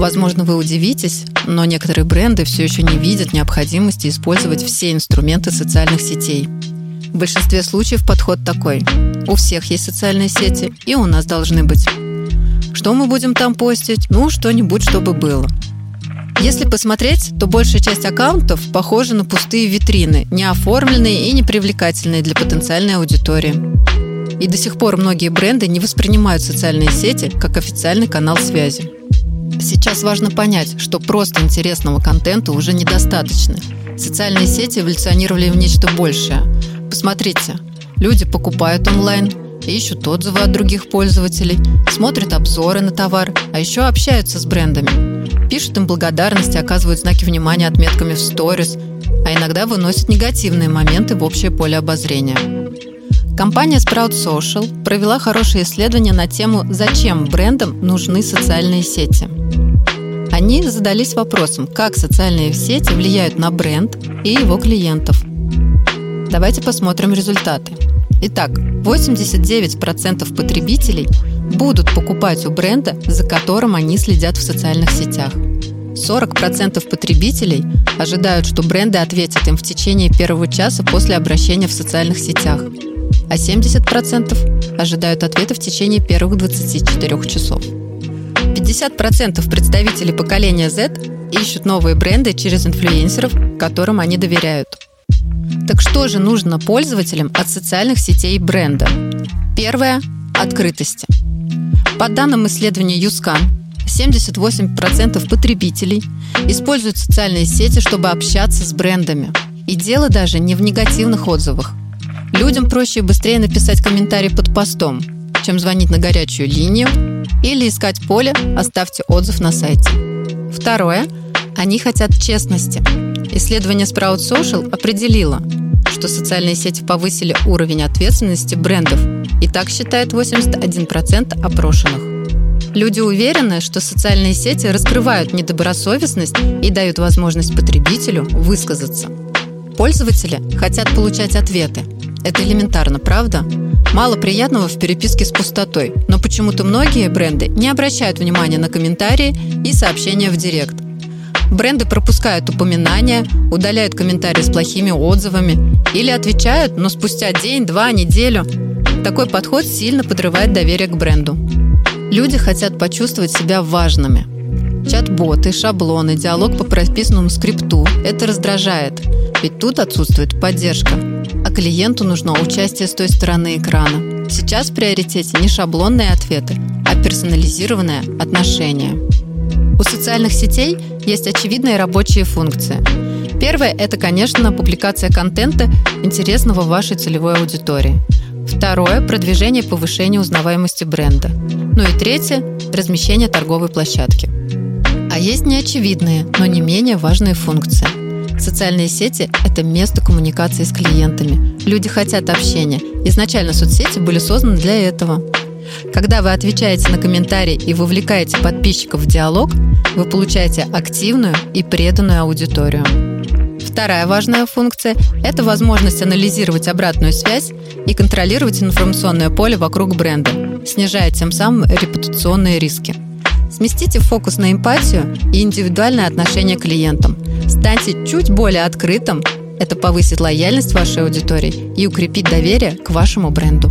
Возможно, вы удивитесь, но некоторые бренды все еще не видят необходимости использовать все инструменты социальных сетей. В большинстве случаев подход такой. У всех есть социальные сети, и у нас должны быть. Что мы будем там постить? Ну, что-нибудь, чтобы было. Если посмотреть, то большая часть аккаунтов похожа на пустые витрины, не оформленные и не привлекательные для потенциальной аудитории. И до сих пор многие бренды не воспринимают социальные сети как официальный канал связи. Сейчас важно понять, что просто интересного контента уже недостаточно. Социальные сети эволюционировали в нечто большее. Посмотрите, люди покупают онлайн, ищут отзывы от других пользователей, смотрят обзоры на товар, а еще общаются с брендами. Пишут им благодарности, оказывают знаки внимания отметками в сторис, а иногда выносят негативные моменты в общее поле обозрения. Компания Sprout Social провела хорошее исследование на тему «Зачем брендам нужны социальные сети?». Они задались вопросом, как социальные сети влияют на бренд и его клиентов. Давайте посмотрим результаты. Итак, 89% потребителей будут покупать у бренда, за которым они следят в социальных сетях. 40% потребителей ожидают, что бренды ответят им в течение первого часа после обращения в социальных сетях, а 70% ожидают ответа в течение первых 24 часов. 50% представителей поколения Z ищут новые бренды через инфлюенсеров, которым они доверяют – так что же нужно пользователям от социальных сетей бренда? Первое – открытости. По данным исследования Юскан, 78% потребителей используют социальные сети, чтобы общаться с брендами. И дело даже не в негативных отзывах. Людям проще и быстрее написать комментарий под постом, чем звонить на горячую линию или искать поле «Оставьте отзыв на сайте». Второе – они хотят честности. Исследование Sprout Social определило, что социальные сети повысили уровень ответственности брендов, и так считает 81% опрошенных. Люди уверены, что социальные сети раскрывают недобросовестность и дают возможность потребителю высказаться. Пользователи хотят получать ответы. Это элементарно, правда? Мало приятного в переписке с пустотой, но почему-то многие бренды не обращают внимания на комментарии и сообщения в директ – Бренды пропускают упоминания, удаляют комментарии с плохими отзывами или отвечают, но спустя день, два, неделю. Такой подход сильно подрывает доверие к бренду. Люди хотят почувствовать себя важными. Чат-боты, шаблоны, диалог по прописанному скрипту – это раздражает, ведь тут отсутствует поддержка. А клиенту нужно участие с той стороны экрана. Сейчас в приоритете не шаблонные ответы, а персонализированное отношение. У социальных сетей есть очевидные рабочие функции. Первое – это, конечно, публикация контента, интересного вашей целевой аудитории. Второе – продвижение и повышение узнаваемости бренда. Ну и третье – размещение торговой площадки. А есть неочевидные, но не менее важные функции. Социальные сети – это место коммуникации с клиентами. Люди хотят общения. Изначально соцсети были созданы для этого. Когда вы отвечаете на комментарии и вовлекаете подписчиков в диалог, вы получаете активную и преданную аудиторию. Вторая важная функция – это возможность анализировать обратную связь и контролировать информационное поле вокруг бренда, снижая тем самым репутационные риски. Сместите фокус на эмпатию и индивидуальное отношение к клиентам. Станьте чуть более открытым. Это повысит лояльность вашей аудитории и укрепит доверие к вашему бренду.